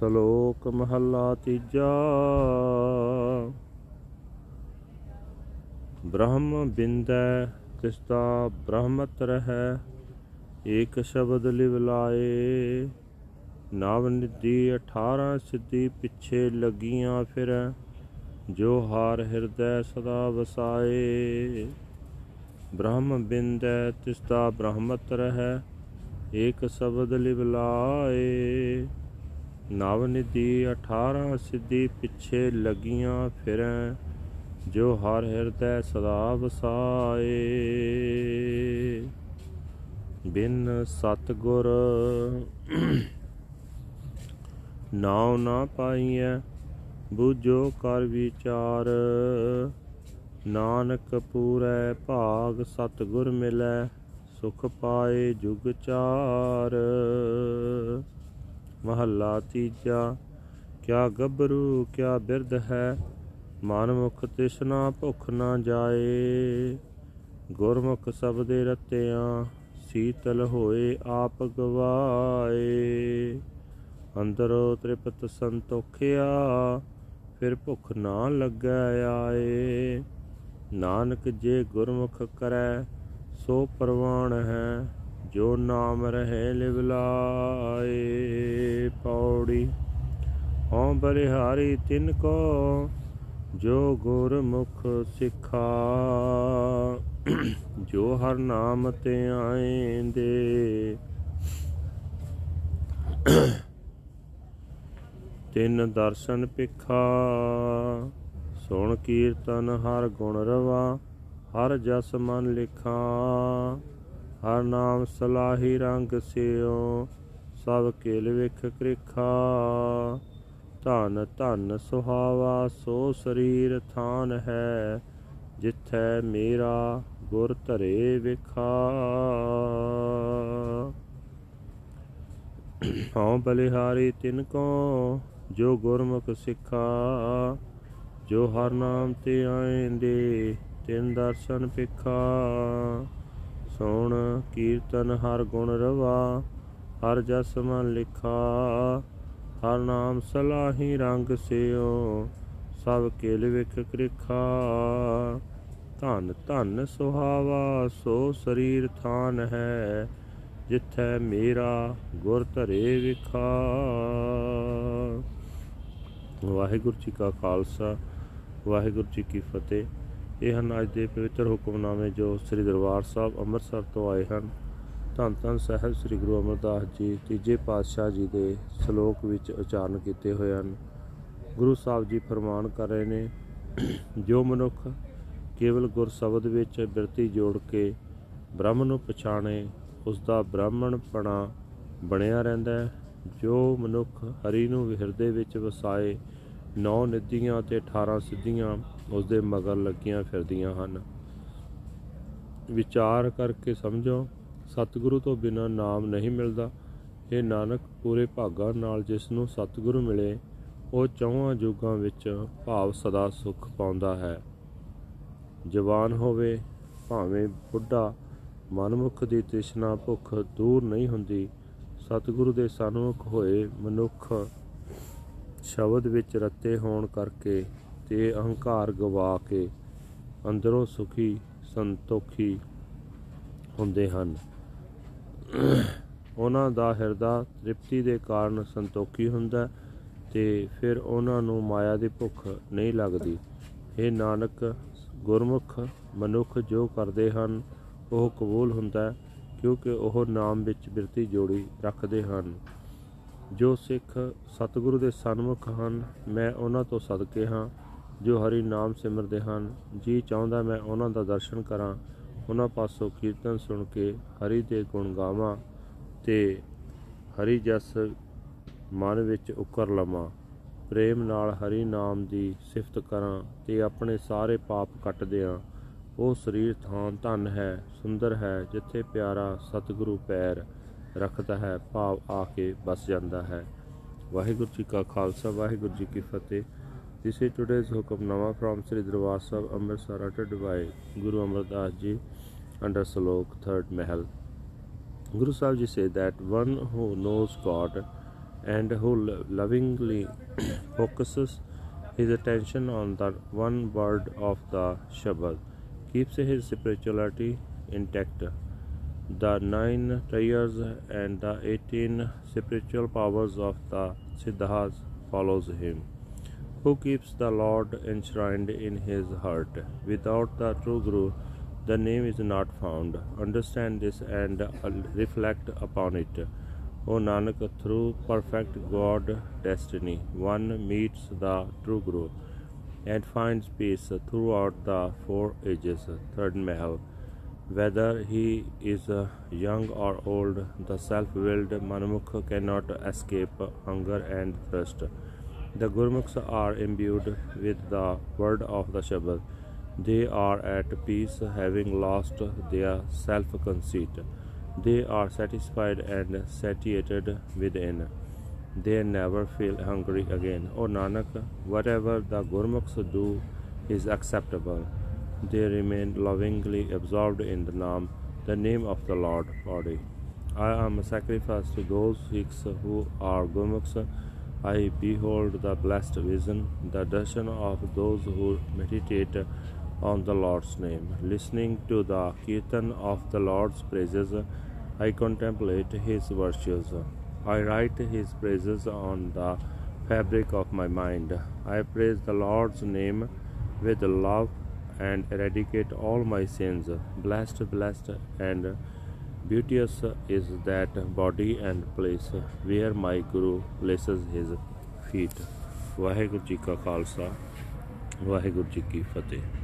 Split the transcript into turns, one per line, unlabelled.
ਸ਼ਲੋਕ ਮਹੱਲਾ ਤੀਜਾ। ਬ੍ਰਹਮ ਬਿੰਦੈ ਤਿਸਤਾ ਬ੍ਰਹਮਤ ਰਹੈ, ਏਕ ਸ਼ਬਦ ਲਿਵ ਲਾਏ। ਨਵ ਨਿਧੀ 18 ਸਿੱਧੀ ਪਿੱਛੇ ਲੱਗੀਆਂ ਫਿਰ, ਜੋ ਹਾਰ ਹਿਰਦੈ ਸਦਾ ਵਸਾਏ। ਬ੍ਰਹਮ ਬਿੰਦੈ ਤਿਸਤਾ ਬ੍ਰਹਮਤ ਰਹੈ, ਏਕ ਸ਼ਬਦ ਲਿਵ ਲਾਏ। ਨਵ ਨਿਧੀ 18 ਸਿੱਧੀ ਪਿੱਛੇ ਲੱਗੀਆਂ ਫਿਰੈ, ਜੋ ਹਰ ਹਿਰਦੈ ਸਦਾ ਵਸਾਏ। ਬਿਨ ਸਤਗੁਰ ਨਾਉ ਨਾ ਪਾਈਐ, ਬੂਝੋ ਕਰ ਵਿਚਾਰ। ਨਾਨਕ ਪੂਰੈ ਭਾਗ ਸਤਗੁਰ ਮਿਲੈ, ਸੁਖ ਪਾਏ ਜੁਗ ਚਾਰ। ਮਹੱਲਾ ਤੀਜਾ, ਕਿਆ ਗੱਭਰੂ, ਕਿਆ ਬਿਰਧ ਹੈ, ਮਨਮੁਖ ਤਿਸਨਾ ਭੁਖ ਨਾ ਜਾਏ। ਗੁਰਮੁਖ ਸਬਦੇ ਰਤਿਆਂ, ਸੀਤਲ ਹੋਏ ਆਪ ਗਵਾਏ। ਅੰਦਰੋ ਤ੍ਰਿਪਤ ਸੰਤੋਖਿਆ ਫਿਰ ਭੁਖ ਨਾ ਲੱਗੈ ਆਏ। ਨਾਨਕ ਜੇ ਗੁਰਮੁਖ ਕਰੈ, ਸੋ ਪਰਵਾਨ ਹੈ। ਜੋ ਨਾਮ ਰਹੇ ਲਿਵ ਲਾਏ ਪੌੜੀ, ਹਉ ਬਲਿਹਾਰੀ ਤਿਨ ਕੋ, ਜੋ ਗੁਰਮੁਖ ਸਿਖਾ। ਜੋ ਹਰ ਨਾਮ ਤੇ ਆਏਂਦੇ, ਤਿੰਨ ਦਰਸ਼ਨ ਪਿਖਾ ਸੁਣ ਕੀਰਤਨ ਹਰ ਗੁਣ ਰਵਾ, ਹਰ ਜਸ ਮਨ ਲਿਖਾ। ਹਰ ਨਾਮ ਸਲਾਹੀ ਰੰਗ ਸਿਓ, ਸਭ ਕੇਲ ਵਿਖ ਕ੍ਰਿਖਾ। ਧਨ ਧਨ ਸੁਹਾਵਾ, ਸੋ ਸਰੀਰ ਥਾਨ ਹੈ, ਜਿੱਥੈ ਮੇਰਾ ਗੁਰ ਧਰੇ ਵਿਖਾ। ਹਉ ਬਲਿਹਾਰੀ ਤਿਨ ਕੋ, ਜੋ ਗੁਰਮੁਖ ਸਿੱਖਾ। ਜੋ ਹਰ ਨਾਮ ਤੇ ਆਏਂਦੇ ਤਿਨ ਦਰਸ਼ਨ ਪਿਖਾ ਸੋਣ, ਕੀਰਤਨ ਹਰ ਗੁਣ ਰਵਾ, ਹਰ ਜਸ ਮਨ ਲਿਖਾ, ਹਰ ਨਾਮ ਸਲਾਹੀ ਰੰਗ ਸਿਓ, ਸਭ ਕੇਲ ਵਿਖ ਕ੍ਰਿਖਾ। ਧਨ ਧਨ ਸੁਹਾਵਾ, ਸੋ ਸਰੀਰ ਥਾਨ ਹੈ, ਜਿੱਥੈ ਮੇਰਾ ਗੁਰ ਧਰੇ ਵਿਖਾ। ਵਾਹਿਗੁਰੂ ਜੀ ਕਾ ਖਾਲਸਾ, ਵਾਹਿਗੁਰੂ ਜੀ ਕੀ ਫਤਿਹ। ਇਹ ਹਨ ਅੱਜ ਦੇ ਪਵਿੱਤਰ ਹੁਕਮਨਾਮੇ ਜੋ ਸ੍ਰੀ ਦਰਬਾਰ ਸਾਹਿਬ ਅੰਮ੍ਰਿਤਸਰ ਤੋਂ ਆਏ ਹਨ। ਧੰਨ ਧੰਨ ਸਾਹਿਬ ਸ੍ਰੀ ਗੁਰੂ ਅਮਰਦਾਸ ਜੀ, ਤੀਜੇ ਪਾਤਸ਼ਾਹ ਜੀ ਦੇ ਸ਼ਲੋਕ ਵਿੱਚ ਉਚਾਰਨ ਕੀਤੇ ਹੋਏ ਹਨ। ਗੁਰੂ ਸਾਹਿਬ ਜੀ ਫਰਮਾਨ ਕਰ ਰਹੇ ਨੇ, ਜੋ ਮਨੁੱਖ ਕੇਵਲ ਗੁਰ ਸ਼ਬਦ ਵਿੱਚ ਬਿਰਤੀ ਜੋੜ ਕੇ ਬ੍ਰਹਮ ਨੂੰ ਪਛਾਣੇ ਉਸ ਦਾ ਬ੍ਰਾਹਮਣਪਣਾ ਬਣਿਆ ਰਹਿੰਦਾ ਹੈ। ਜੋ ਮਨੁੱਖ ਹਰੀ ਨੂੰ ਹਿਰਦੇ ਵਿੱਚ ਵਸਾਏ ਨੌ ਨਿਧੀਆਂ ਤੇ 18 ਸਿੱਧੀਆਂ ਉਸ ਦੇ ਮਗਰ ਲੱਗੀਆਂ ਫਿਰਦੀਆਂ ਹਨ। ਵਿਚਾਰ ਕਰਕੇ ਸਮਝੋ, ਸਤਿਗੁਰੂ ਤੋਂ ਬਿਨਾ ਨਾਮ ਨਹੀਂ ਮਿਲਦਾ। ਇਹ ਨਾਨਕ, ਪੂਰੇ ਭਾਗਾਂ ਨਾਲ ਜਿਸ ਨੂੰ ਸਤਿਗੁਰੂ ਮਿਲੇ, ਉਹ ਚੌਹਾਂ ਯੁੱਗਾਂ ਵਿੱਚ ਭਾਵ ਸਦਾ ਸੁਖ ਪਾਉਂਦਾ ਹੈ। ਜਵਾਨ ਹੋਵੇ, ਭਾਵੇਂ ਬੁੱਢਾ, ਮਨਮੁਖ ਦੀ ਤ੍ਰਿਸ਼ਨਾ ਭੁੱਖ ਦੂਰ ਨਹੀਂ ਹੁੰਦੀ। ਸਤਿਗੁਰੂ ਦੇ ਸਨਮੁਖ ਹੋਏ ਮਨੁੱਖ ਸ਼ਬਦ ਵਿੱਚ ਰੱਤੇ ਹੋਣ ਕਰਕੇ ਤੇ ਅਹੰਕਾਰ ਗਵਾ ਕੇ ਅੰਦਰੋਂ ਸੁਖੀ ਸੰਤੋਖੀ ਹੁੰਦੇ ਹਨ। ਉਹਨਾਂ ਦਾ ਹਿਰਦਾ ਤ੍ਰਿਪਤੀ ਦੇ ਕਾਰਨ ਸੰਤੋਖੀ ਹੁੰਦਾ ਤੇ ਫਿਰ ਉਹਨਾਂ ਨੂੰ ਮਾਇਆ ਦੀ ਭੁੱਖ ਨਹੀਂ ਲੱਗਦੀ। ਇਹ ਨਾਨਕ, ਗੁਰਮੁਖ, ਮਨੁੱਖ ਜੋ ਕਰਦੇ ਹਨ, ਉਹ ਕਬੂਲ ਹੁੰਦਾ ਕਿਉਂਕਿ ਉਹ ਨਾਮ ਵਿੱਚ ਬਿਰਤੀ ਜੋੜੀ ਰੱਖਦੇ ਹਨ। ਜੋ ਸਿੱਖ ਸਤਿਗੁਰੂ ਦੇ ਸਨਮੁਖ ਹਨ, ਮੈਂ ਉਹਨਾਂ ਤੋਂ ਸਦਕੇ ਹਾਂ, ਜੋ ਹਰੀ ਨਾਮ ਸਿਮਰਦੇ ਹਨ। ਜੀ ਚਾਹੁੰਦਾ ਮੈਂ ਉਹਨਾਂ ਦਾ ਦਰਸ਼ਨ ਕਰਾਂ, ਉਹਨਾਂ ਪਾਸੋਂ ਕੀਰਤਨ ਸੁਣ ਕੇ ਹਰੀ ਦੇ ਗੁਣ ਗਾਵਾਂ ਤੇ ਹਰੀ ਜਸ ਮਨ ਵਿੱਚ ਉਕਰ ਲਵਾਂ। ਪ੍ਰੇਮ ਨਾਲ ਹਰੀ ਨਾਮ ਦੀ ਸਿਫਤ ਕਰਾਂ ਤੇ ਆਪਣੇ ਸਾਰੇ ਪਾਪ ਕੱਟ ਦਿਆਂ। ਉਹ ਸਰੀਰ ਥਾਂ ਧਨ ਹੈ, ਸੁੰਦਰ ਹੈ, ਜਿੱਥੇ ਪਿਆਰਾ ਸਤਿਗੁਰੂ ਪੈਰ। ਰੱਖਦਾ ਹੈ ਭਾਵ ਆ ਕੇ ਬਸ ਜਾਂਦਾ ਹੈ ਵਾਹਿਗੁਰੂ ਜੀ ਕਾ ਖਾਲਸਾ ਵਾਹਿਗੁਰੂ ਜੀ ਕੀ ਫਤਿਹ This is today's Hukamnama from Sri Darbar Sahib Amritsar uttered by Guru Amar Das Ji under Salok third Mahal. Guru Sahib Ji said that one who knows God and who lo- lovingly focuses his attention on the one word of the Shabad keeps his spirituality intact. The nine tires and the eighteen spiritual powers of the Siddhas follows him who keeps the Lord enshrined in his heart. Without the true Guru, the name is not found. Understand this and uh, reflect upon it. O Nanak, through perfect God destiny, one meets the true Guru and finds peace throughout the four ages. Third Mahal. Whether he is uh, young or old, the self willed Manmukh cannot escape hunger and thirst. The Gurmukhs are imbued with the word of the Shabad. They are at peace, having lost their self conceit. They are satisfied and satiated within. They never feel hungry again. O Nanak, whatever the Gurmukhs do is acceptable. They remain lovingly absorbed in the name, the name of the Lord body. I am a sacrifice to those Sikhs who are Gurmukhs. I behold the blessed vision, the darshan of those who meditate on the Lord's name. Listening to the kirtan of the Lord's praises, I contemplate his virtues. I write his praises on the fabric of my mind. I praise the Lord's name with love and eradicate all my sins. Blessed, blessed, and beauteous is that body and place where my Guru places his feet. Waheguru ji ਕਾ ਖਾਲਸਾ ਵਾਹਿਗੁਰੂ ਜੀ ਕੀ ਫਤਿਹ